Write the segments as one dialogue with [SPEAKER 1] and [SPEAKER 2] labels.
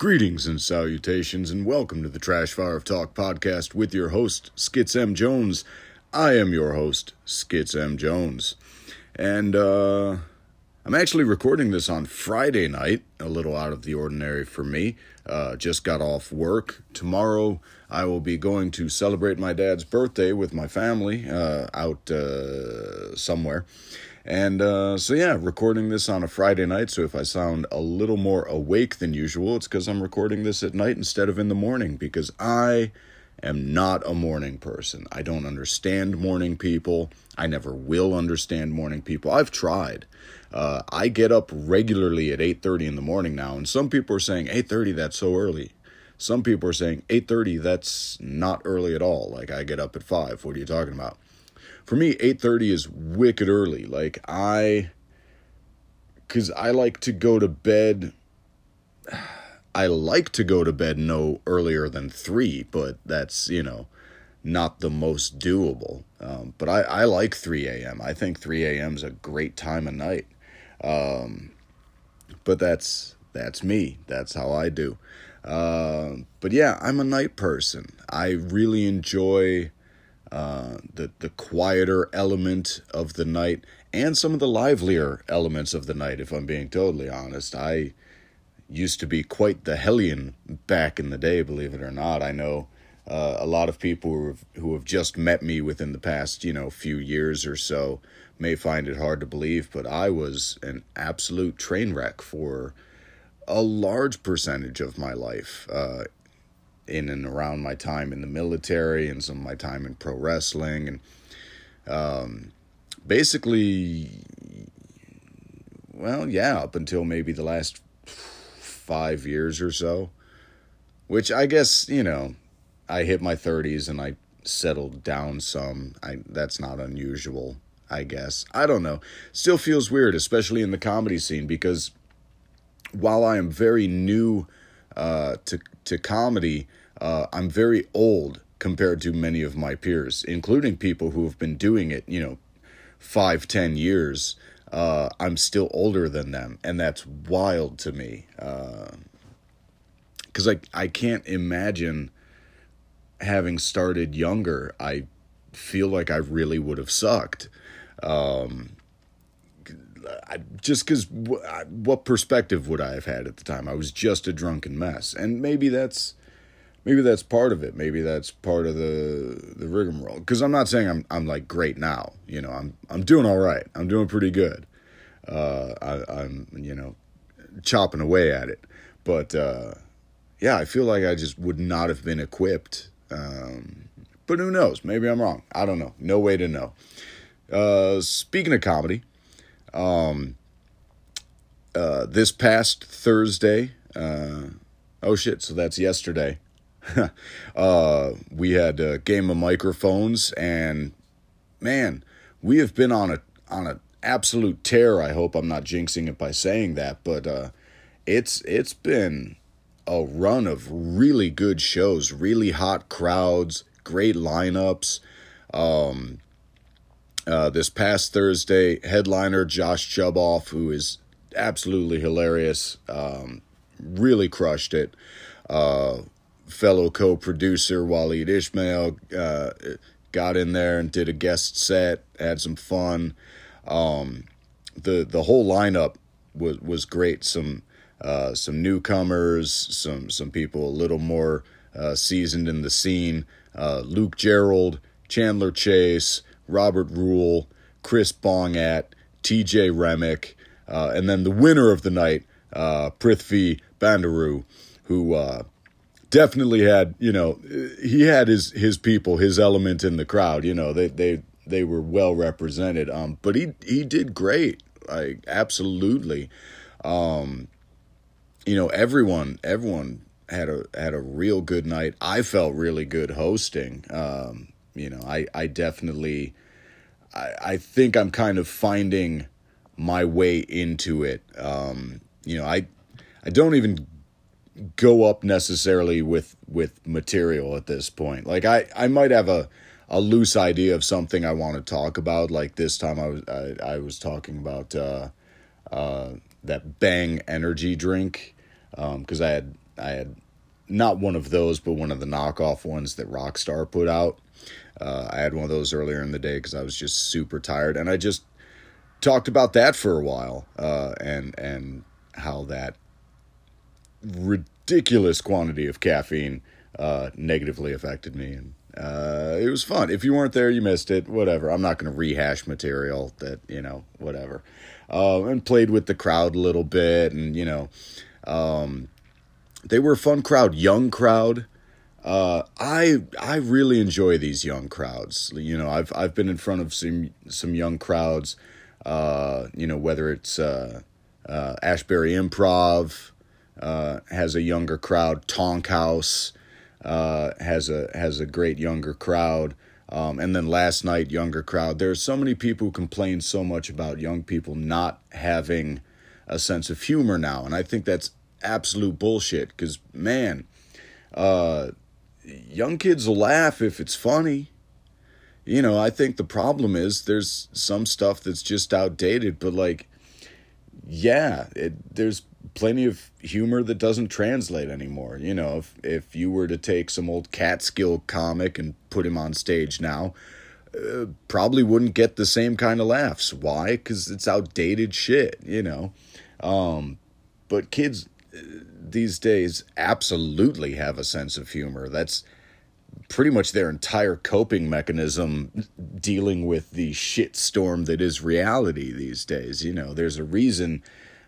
[SPEAKER 1] Greetings and salutations, and welcome to the Trash Fire of Talk podcast with your host, Skits M. Jones. I am your host, Skits M. Jones. And uh, I'm actually recording this on Friday night, a little out of the ordinary for me. Uh, just got off work. Tomorrow, I will be going to celebrate my dad's birthday with my family uh, out uh, somewhere. And uh, so, yeah, recording this on a Friday night. So, if I sound a little more awake than usual, it's because I'm recording this at night instead of in the morning because I am not a morning person. I don't understand morning people. I never will understand morning people. I've tried. Uh, I get up regularly at 8:30 in the morning now, and some people are saying 8:30 that's so early. Some people are saying 8:30 that's not early at all. Like I get up at 5. What are you talking about? For me 8:30 is wicked early. Like I cuz I like to go to bed I like to go to bed no earlier than 3 but that's you know not the most doable. Um, but I, I like 3 a.m I think 3 a.m is a great time of night. Um, but that's that's me. That's how I do. Uh, but yeah I'm a night person. I really enjoy uh, the the quieter element of the night and some of the livelier elements of the night. If I'm being totally honest, I used to be quite the hellion back in the day. Believe it or not, I know uh, a lot of people who have, who have just met me within the past you know few years or so may find it hard to believe, but I was an absolute train wreck for a large percentage of my life. Uh, in and around my time in the military and some of my time in pro wrestling. And um, basically well yeah up until maybe the last five years or so which i guess you know i hit my 30s and i settled down some. I that's not unusual i guess. I don't know. Still feels weird especially in the comedy scene because while i am very new uh, to to comedy uh, I'm very old compared to many of my peers, including people who have been doing it, you know, five, ten years. Uh, I'm still older than them, and that's wild to me. Because uh, I I can't imagine having started younger. I feel like I really would have sucked. Um, I, just because w- what perspective would I have had at the time? I was just a drunken mess, and maybe that's maybe that's part of it. Maybe that's part of the the rigmarole. Because I'm not saying I'm I'm like great now. You know, I'm I'm doing all right. I'm doing pretty good. Uh, I, I'm you know chopping away at it, but uh, yeah, I feel like I just would not have been equipped. Um, but who knows? Maybe I'm wrong. I don't know. No way to know. Uh, speaking of comedy, um, uh, this past Thursday. Uh, oh shit! So that's yesterday. uh, we had a game of microphones, and man, we have been on a on an absolute tear. I hope I'm not jinxing it by saying that, but uh, it's it's been a run of really good shows, really hot crowds, great lineups. Um, uh, this past Thursday, headliner Josh Chuboff, who is absolutely hilarious, um, really crushed it. Uh, fellow co-producer Waleed Ismail uh, got in there and did a guest set, had some fun. Um, the the whole lineup was was great. Some uh, some newcomers, some some people a little more uh, seasoned in the scene. Uh, Luke Gerald, Chandler Chase, Robert Rule, Chris Bongat, T.J. Remick, uh, and then the winner of the night, uh, Prithvi Bandaru, who uh, definitely had you know he had his his people his element in the crowd you know they they they were well represented. Um but he he did great like absolutely. Um you know everyone everyone had a had a real good night. I felt really good hosting. Um you know i i definitely i i think i'm kind of finding my way into it. Um you know i i don't even go up necessarily with with material at this point. Like I I might have a a loose idea of something I want to talk about. Like this time I was I, I was talking about uh, uh, that Bang energy drink. because um, I had I had not one of those, but one of the knockoff ones that Rockstar put out. Uh, I had one of those earlier in the day because I was just super tired, and I just talked about that for a while, uh, and and how that ridiculous quantity of caffeine uh, negatively affected me, and uh, it was fun. If you weren't there, you missed it. Whatever. I'm not going to rehash material that you know, whatever. Uh, and played with the crowd a little bit, and you know, um, they were a fun crowd, young crowd. Uh, I I really enjoy these young crowds. You know, I've I've been in front of some some young crowds. Uh, you know, whether it's uh, uh, Ashbury Improv uh, has a younger crowd, Tonk House uh, has a has a great younger crowd. Um, and then last night, younger crowd. There are so many people who complain so much about young people not having a sense of humor now, and I think that's absolute bullshit. Because man, uh, young kids will laugh if it's funny. You know, I think the problem is there's some stuff that's just outdated, but like, yeah, it, there's plenty of humor that doesn't translate anymore. You know, if if you were to take some old Catskill comic and put him on stage now, uh, probably wouldn't get the same kind of laughs. Why? Because it's outdated shit. You know, um, but kids these days absolutely have a sense of humor. That's pretty much their entire coping mechanism dealing with the shitstorm that is reality these days. You know, there's a reason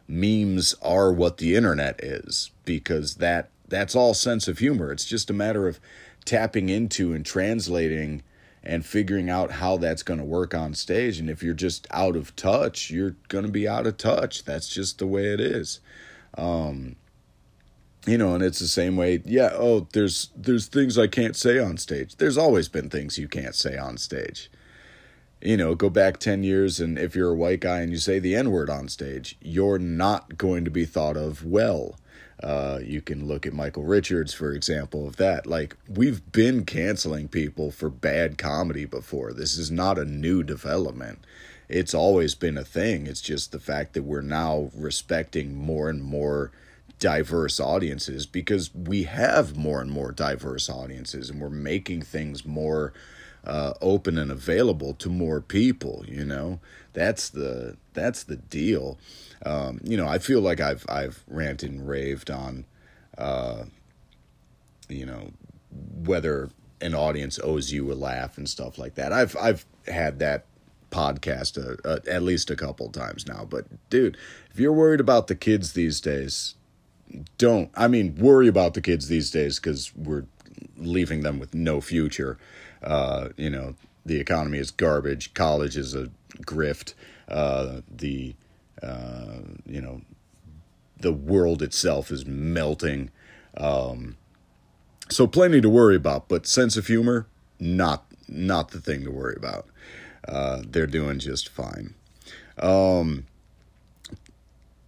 [SPEAKER 1] memes are what the internet is because that that's all sense of humor. It's just a matter of tapping into and translating and figuring out how that's going to work on stage and if you're just out of touch, you're going to be out of touch. That's just the way it is. Um, you know and it's the same way yeah oh there's there's things i can't say on stage there's always been things you can't say on stage you know go back 10 years and if you're a white guy and you say the n word on stage you're not going to be thought of well. Uh, you can look at michael richards for example of that. Like we've been canceling people for bad comedy before. This is not a new development. It's always been a thing. It's just the fact that we're now respecting more and more diverse audiences because we have more and more diverse audiences and we're making things more uh, open and available to more people you know? That's the that's the deal. Um, you know i feel like i've i've ranted and raved on uh, you know whether an audience owes you a laugh and stuff like that. I've i've had that podcast uh, uh, at least a couple times now but dude if you're worried about the kids these days don't i mean worry about the kids these days because we're leaving them with no future uh, you know the economy is garbage college is a grift uh, the uh, you know the world itself is melting. Um, so plenty to worry about but sense of humor not not the thing to worry about. Uh, they're doing just fine. Um,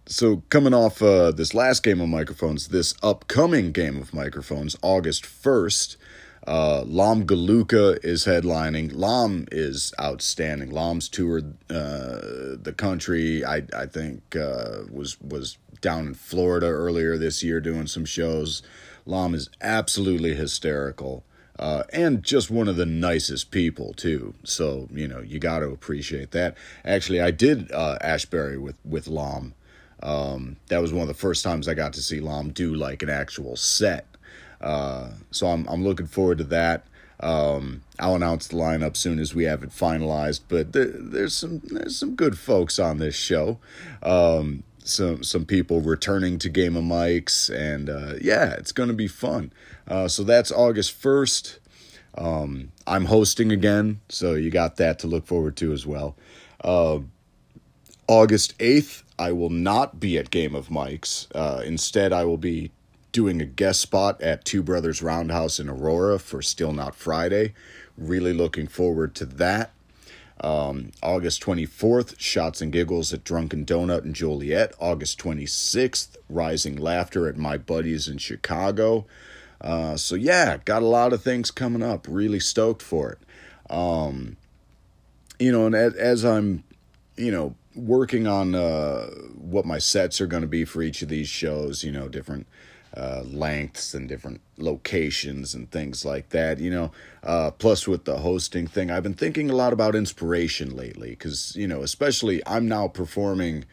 [SPEAKER 1] so coming off uh, this last game of microphones, this upcoming game of microphones, August 1st, uh, Lam Galuka is headlining. Lam is outstanding. Lam's toured uh, the country. I I think uh, was was down in Florida earlier this year doing some shows. Lam is absolutely hysterical. Uh, and just one of the nicest people too. So you know you got to appreciate that. Actually, I did uh, Ashbury with with Lam um, that was one of the first times I got to see Lam do like an actual set. Uh, so I'm I'm looking forward to that. Um, I'll announce the lineup soon as we have it finalized. But there, there's some there's some good folks on this show. Um, some some people returning to Game of Mics, and uh, yeah, it's going to be fun. Uh, so that's August first. Um, I'm hosting again, so you got that to look forward to as well. Uh, August 8th, I will not be at Game of Mics. Uh, instead, I will be doing a guest spot at Two Brothers Roundhouse in Aurora for Still Not Friday. Really looking forward to that. Um, August 24th, Shots and Giggles at Drunken Donut in Joliet. August 26th, Rising Laughter at My Buddies in Chicago. Uh, so, yeah, got a lot of things coming up. Really stoked for it. Um, you know, and as, as I'm, you know, working on uh, what my sets are going to be for each of these shows. You know, different uh, lengths and different locations and things like that. You know, uh, plus with the hosting thing, I've been thinking a lot about inspiration lately because you know, especially I'm now performing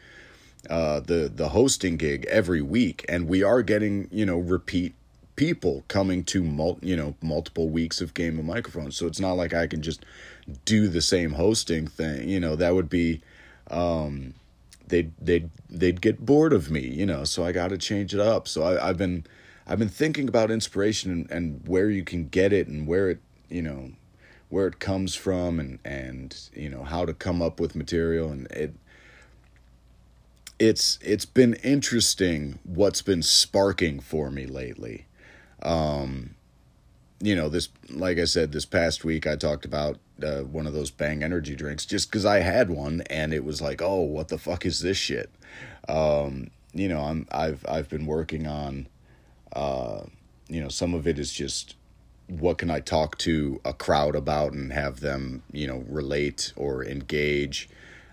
[SPEAKER 1] uh, the the hosting gig every week, and we are getting you know repeat people coming to mul- you know multiple weeks of game of microphones. So it's not like I can just do the same hosting thing. You know, that would be um, they'd they'd they'd get bored of me, you know. So I got to change it up. So I, I've been I've been thinking about inspiration and, and where you can get it and where it you know where it comes from and and you know how to come up with material and it it's it's been interesting what's been sparking for me lately um you know this like i said this past week i talked about uh, one of those bang energy drinks just because i had one and it was like oh what the fuck is this shit? Um, you know i'm i've i've been working on uh, you know some of it is just what can i talk to a crowd about and have them you know relate or engage.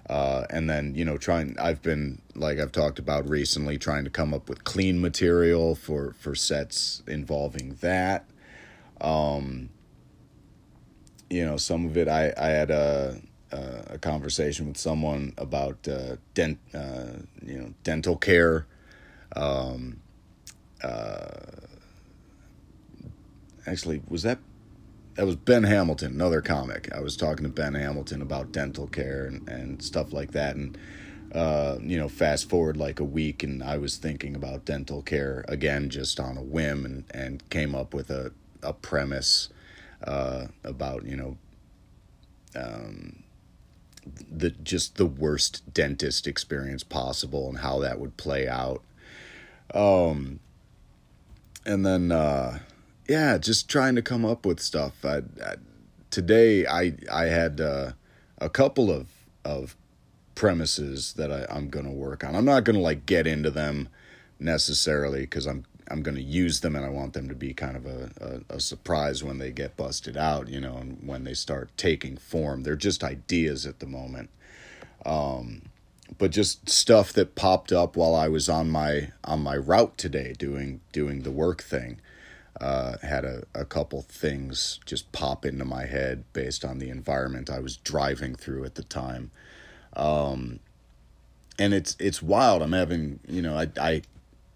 [SPEAKER 1] Uh, and then you know trying i've been like i've talked about recently trying to come up with clean material for for sets involving that um, you know, some of it I I had a a, conversation with someone about uh, dent uh, you know dental care. Um, uh, actually, was that that was Ben Hamilton, another comic. I was talking to Ben Hamilton about dental care and, and stuff like that. And, uh, you know, fast forward like a week, and I was thinking about dental care again, just on a whim, and, and came up with a, a premise uh, about you know um, the just the worst dentist experience possible and how that would play out. Um, and then uh, yeah, just trying to come up with stuff. I, I today I I had uh, a couple of of premises that I, I'm gonna work on. I'm not gonna like get into them necessarily because I'm I'm going to use them and I want them to be kind of a, a, a, surprise when they get busted out, you know, and when they start taking form. They're just ideas at the moment. Um, but just stuff that popped up while I was on my on my route today doing doing the work thing. Uh, had a, a couple things just pop into my head based on the environment I was driving through at the time. Um, and it's it's wild. I'm having you know I I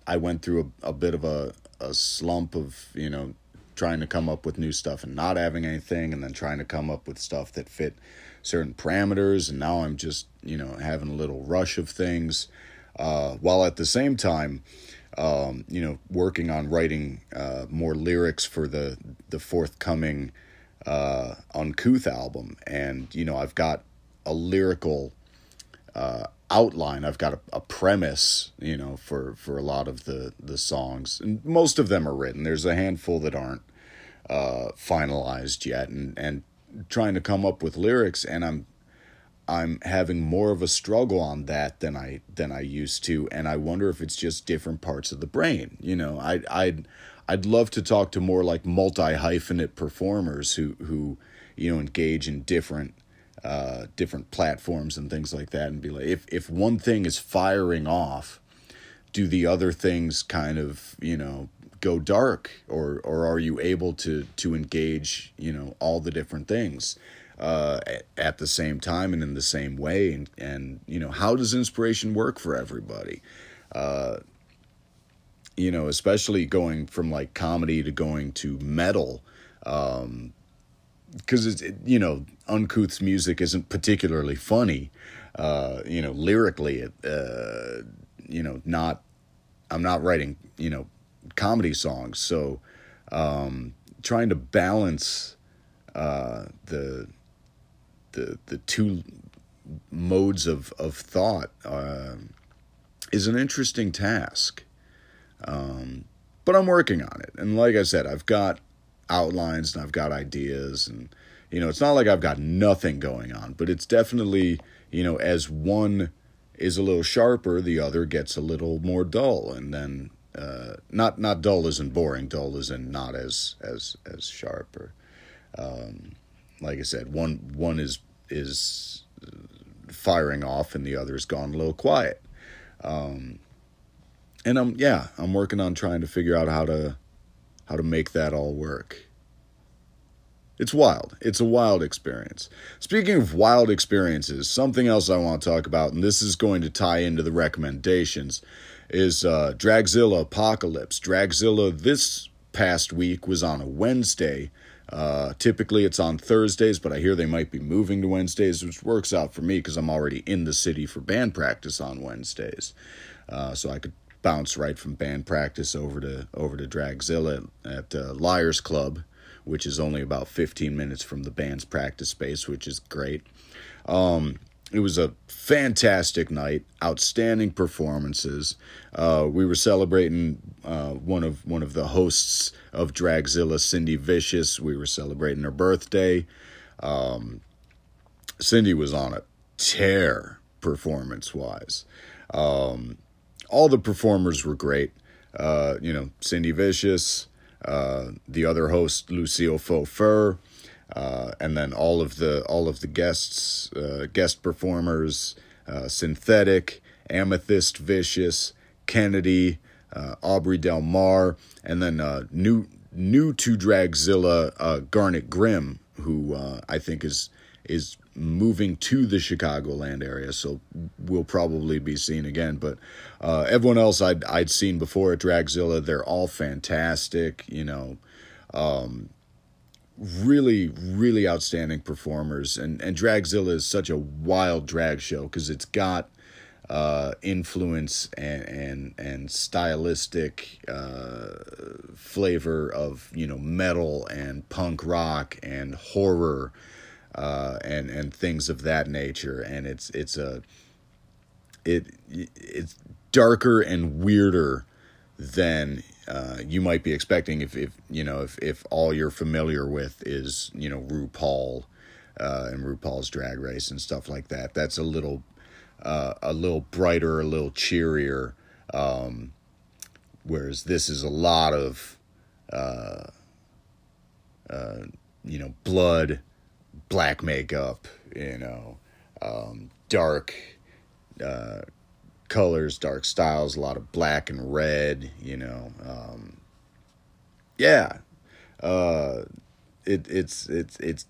[SPEAKER 1] I went through a, a bit of a, a slump of, you know, trying to come up with new stuff and not having anything and then trying to come up with stuff that fit certain parameters and now I'm just, you know, having a little rush of things. Uh, while at the same time, um, you know, working on writing uh, more lyrics for the the forthcoming uh, Uncouth album, and you know, I've got a lyrical uh, outline. I've got a, a premise, you know, for for a lot of the the songs, and most of them are written. There's a handful that aren't uh, finalized yet, and and trying to come up with lyrics, and I'm I'm having more of a struggle on that than I than I used to, and I wonder if it's just different parts of the brain. You know, I I'd I'd love to talk to more like multi hyphenate performers who who you know engage in different uh, different platforms and things like that and be like if if one thing is firing off do the other things kind of you know go dark? Or or are you able to to engage you know all the different things uh, at, at the same time and in the same way? And and you know how does inspiration work for everybody? Uh, you know especially going from like comedy to going to metal um, because it's it, you know uncouth's music isn't particularly funny uh, you know lyrically uh, you know not i'm not writing you know comedy songs. So um, trying to balance uh, the the the two modes of of thought uh, is an interesting task. Um, but i'm working on it. And like i said i've got outlines and I've got ideas and you know, it's not like I've got nothing going on, but it's definitely, you know, as one is a little sharper, the other gets a little more dull and then uh, not not dull isn't boring, dull isn't not as as as sharp or um, like I said, one one is is firing off and the other's gone a little quiet. Um, and I'm yeah, I'm working on trying to figure out how to how to make that all work. It's wild. It's a wild experience. Speaking of wild experiences, something else I want to talk about, and this is going to tie into the recommendations, is uh, Dragzilla Apocalypse. Dragzilla this past week was on a Wednesday. Uh, typically it's on Thursdays, but I hear they might be moving to Wednesdays, which works out for me because I'm already in the city for band practice on Wednesdays. Uh, so I could bounce right from band practice over to over to Dragzilla at uh, Liars Club, which is only about 15 minutes from the band's practice space, which is great. Um, it was a fantastic night, outstanding performances. Uh, we were celebrating uh, one of one of the hosts of Dragzilla, Cindy Vicious. We were celebrating her birthday. Um, Cindy was on a tear performance wise. Um, all the performers were great. Uh, you know, Cindy Vicious, uh, the other host Lucille Faux uh, and then all of the all of the guests, uh, guest performers, uh, Synthetic, Amethyst Vicious, Kennedy, uh, Aubrey Del Mar, and then new new to Dragzilla, Garnet Grimm, who I think is is moving to the Chicagoland area, so we'll probably be seen again. But uh, everyone else I'd I'd seen before at Dragzilla, they're all fantastic. You know, um, really really outstanding performers, and and Dragzilla is such a wild drag show because it's got uh, influence and and and stylistic uh, flavor of you know metal and punk rock and horror uh, and and things of that nature. And it's it's a it it's darker and weirder than uh, you might be expecting if, if you know if, if all you're familiar with is you know RuPaul uh, and RuPaul's Drag Race and stuff like that. That's a little uh, a little brighter, a little cheerier. Um, whereas this is a lot of uh, uh, you know blood black makeup, you know, um, dark uh, colors, dark styles, a lot of black and red, you know. Um, yeah, uh, it, it's it's it's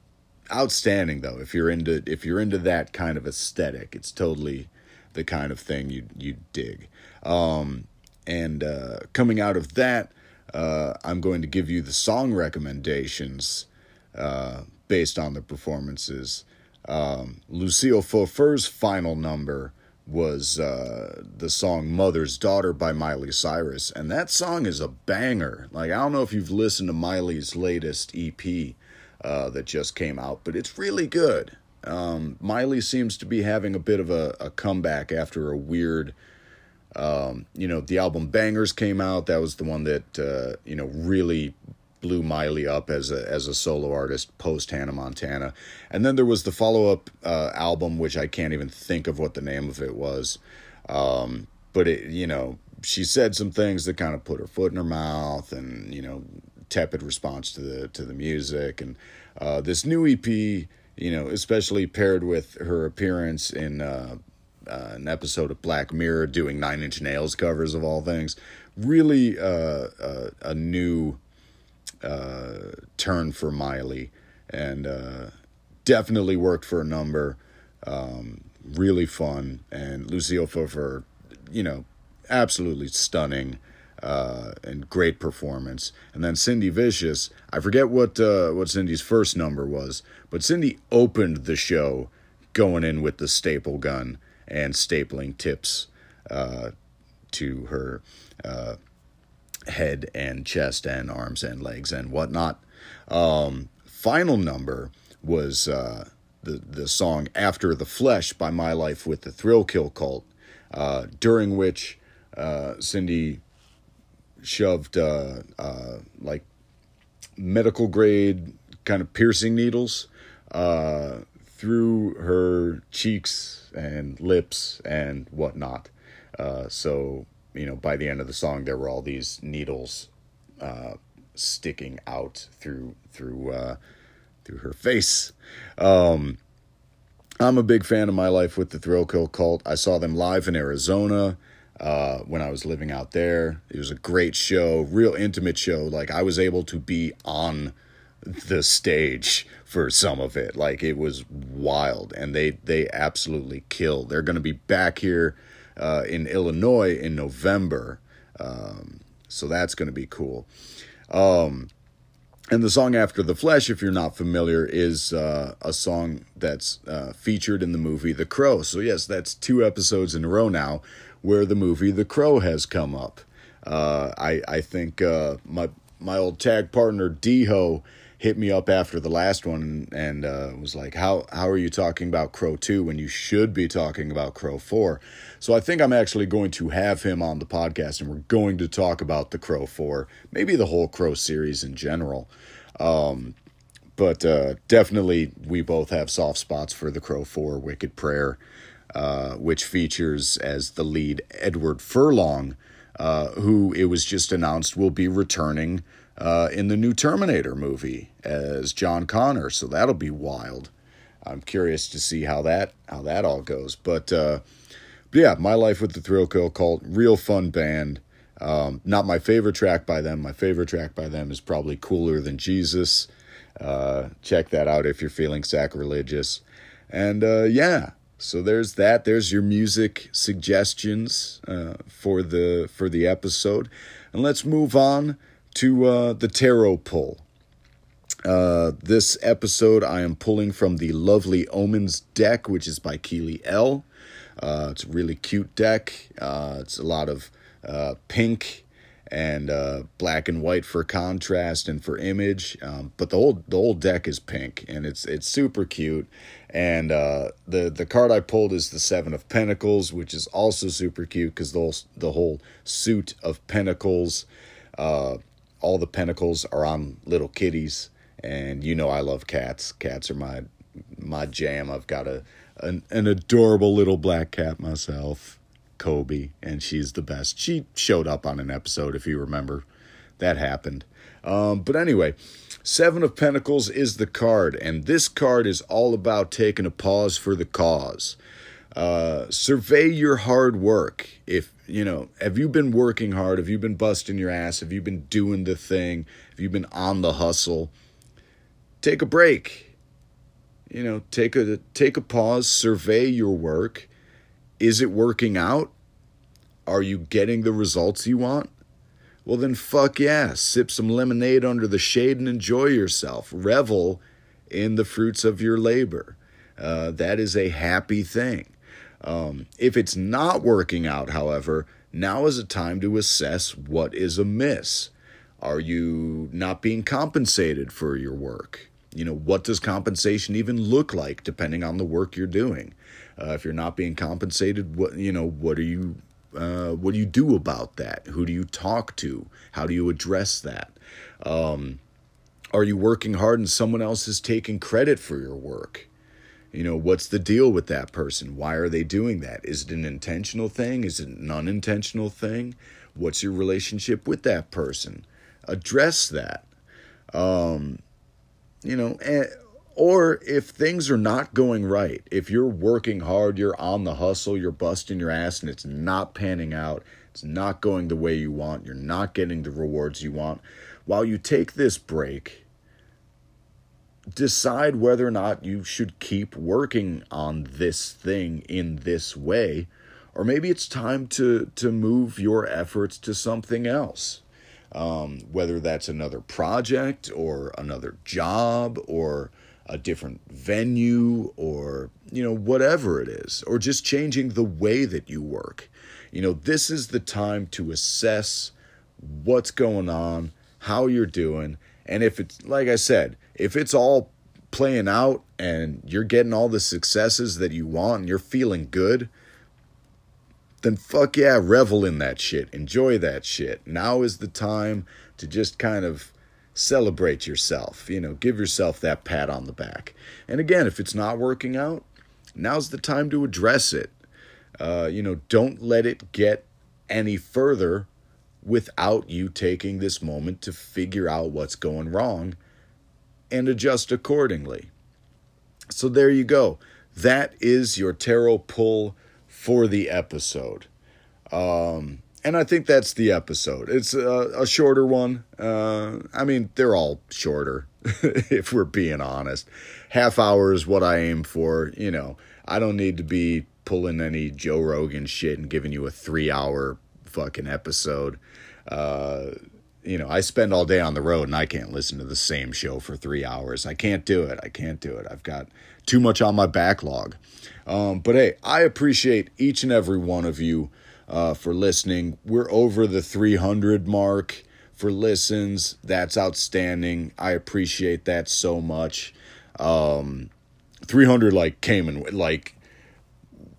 [SPEAKER 1] outstanding though. If you're into if you're into that kind of aesthetic, it's totally the kind of thing you you dig. Um, and uh, coming out of that, uh, I'm going to give you the song recommendations uh, based on the performances. Um, Lucille Faux final number was uh, the song Mother's Daughter by Miley Cyrus. And that song is a banger. Like, I don't know if you've listened to Miley's latest EP uh, that just came out, but it's really good. Um, Miley seems to be having a bit of a, a comeback after a weird. Um, you know, the album Bangerz came out. That was the one that, uh, you know, really blew Miley up as a as a solo artist post Hannah Montana. And then there was the follow up uh, album, which I can't even think of what the name of it was. Um, but it, you know, she said some things that kind of put her foot in her mouth, and you know, tepid response to the to the music. And uh, this new EP, you know, especially paired with her appearance in. Uh, uh, an episode of Black Mirror doing Nine Inch Nails covers of all things. Really, uh, uh, a new uh, turn for Miley, and uh, definitely worked for a number. Um, really fun, and Lucille Faux, you know, absolutely stunning. Uh, and great performance. And then Cindy Vicious, I forget what uh, what Cindy's first number was, but Cindy opened the show going in with the staple gun and stapling tips uh, to her uh, head and chest and arms and legs and whatnot. Um, final number was uh, the the song "After the Flesh" by My Life with the Thrill Kill Cult, uh, during which uh, Cindy shoved uh, uh, like medical grade kind of piercing needles uh, through her cheeks and lips and whatnot. so you know, by the end of the song, there were all these needles uh, sticking out through through uh, through her face. Um, I'm a big fan of My Life with the Thrill Kill Cult. I saw them live in Arizona uh, when I was living out there. It was a great show, real intimate show. Like I was able to be on the stage for some of it. Like it was wild, and they they absolutely killed. They're going to be back here uh, in Illinois in November, um, so that's going to be cool. Um, and the song After the Flesh, if you're not familiar, is uh, a song that's uh, featured in the movie The Crow. So, yes, that's two episodes in a row now where the movie The Crow has come up. Uh, I, I think uh, my, my old tag partner, Deho, hit me up after the last one and, uh, was like, how, how are you talking about Crow 2 when you should be talking about Crow 4? So I think I'm actually going to have him on the podcast and we're going to talk about the Crow 4, maybe the whole Crow series in general. Um, but uh, definitely, we both have soft spots for the Crow 4 Wicked Prayer, uh, which features as the lead Edward Furlong, uh, who it was just announced will be returning uh, in the new Terminator movie as John Connor. So that'll be wild. I'm curious to see how that how that all goes. But uh, but yeah, My Life with the Thrill Kill Cult, real fun band. Um, not my favorite track by them. My favorite track by them is probably Cooler Than Jesus. Uh, check that out if you're feeling sacrilegious. And uh, yeah, so there's that. There's your music suggestions uh, for the for the episode, and let's move on to uh, the tarot pull. Uh, this episode I am pulling from the Lovely Omens deck, which is by Keely L. Uh, it's a really cute deck. Uh, it's a lot of uh, pink and uh, black and white for contrast and for image. Um, but the whole the whole deck is pink and it's it's super cute. And the the card I pulled is the Seven of Pentacles, which is also super cute because the whole the whole suit of pentacles, uh, all the pentacles are on little kitties, and you know I love cats. Cats are my my jam. I've got a an, an adorable little black cat myself, Kobe, and she's the best. She showed up on an episode, if you remember. That happened. Um, but anyway, Seven of Pentacles is the card, and this card is all about taking a pause for the cause. Uh, survey your hard work. If you know, have you been working hard? Have you been busting your ass? Have you been doing the thing? Have you been on the hustle? Take a break you know take a take a pause survey your work is it working out are you getting the results you want well then fuck yeah sip some lemonade under the shade and enjoy yourself revel in the fruits of your labor uh, that is a happy thing um, if it's not working out however now is a time to assess what is amiss are you not being compensated for your work you know, what does compensation even look like depending on the work you're doing? Uh, if you're not being compensated, what you know, what are you, uh, what do you do about that? Who do you talk to? How do you address that? Um, are you working hard and someone else is taking credit for your work? You know, what's the deal with that person? Why are they doing that? Is it an intentional thing? Is it an unintentional thing? What's your relationship with that person? Address that. Um, you know, and, or if things are not going right, if you're working hard, you're on the hustle, you're busting your ass, and it's not panning out, it's not going the way you want, you're not getting the rewards you want, while you take this break, decide whether or not you should keep working on this thing in this way, or maybe it's time to, to move your efforts to something else. Um, whether that's another project or another job or a different venue or you know whatever it is or just changing the way that you work. You know this is the time to assess what's going on how you're doing and if it's like i said if it's all playing out and you're getting all the successes that you want and you're feeling good then fuck yeah, revel in that shit. Enjoy that shit. Now is the time to just kind of celebrate yourself. You know, give yourself that pat on the back. And again, if it's not working out, now's the time to address it. Uh, you know, don't let it get any further without you taking this moment to figure out what's going wrong and adjust accordingly. So there you go. that is your tarot pull for the episode. Um, and I think that's the episode. It's a, a shorter one. Uh, I mean, they're all shorter, if we're being honest. Half hour is what I aim for. You know, I don't need to be pulling any Joe Rogan shit and giving you a three hour fucking episode. Uh, you know, I spend all day on the road and I can't listen to the same show for three hours. I can't do it. I can't do it. I've got too much on my backlog. Um, but hey, I appreciate each and every one of you uh, for listening. We're over the 300 mark for listens. That's outstanding. I appreciate that so much. Um, 300 like came and like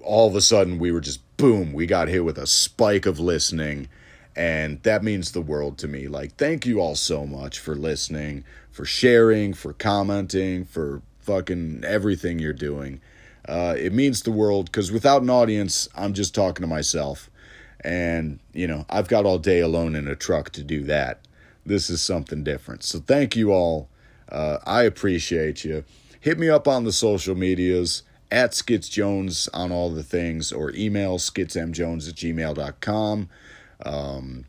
[SPEAKER 1] all of a sudden we were just boom, we got hit with a spike of listening. And that means the world to me. Like, thank you all so much for listening, for sharing, for commenting, for fucking everything you're doing. Uh, it means the world because without an audience, I'm just talking to myself. And, you know, I've got all day alone in a truck to do that. This is something different. So thank you all. Uh, I appreciate you. Hit me up on the social medias at Skits Jones on all the things or email skitsmjones at gmail.com. Um,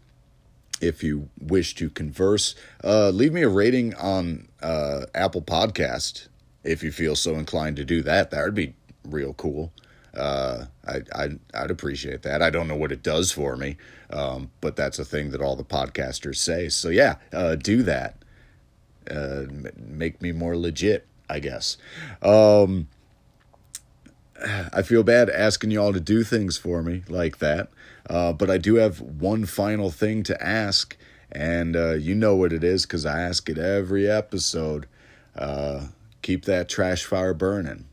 [SPEAKER 1] if you wish to converse, uh, leave me a rating on uh, Apple Podcast if you feel so inclined to do that. That would be real cool. Uh, I, I, I'd appreciate that. I don't know what it does for me, um, but that's a thing that all the podcasters say. So yeah, uh, do that. Uh, make me more legit, I guess. Um, I feel bad asking y'all to do things for me like that, uh, but I do have one final thing to ask, and uh, you know what it is because I ask it every episode. Uh, keep that trash fire burning.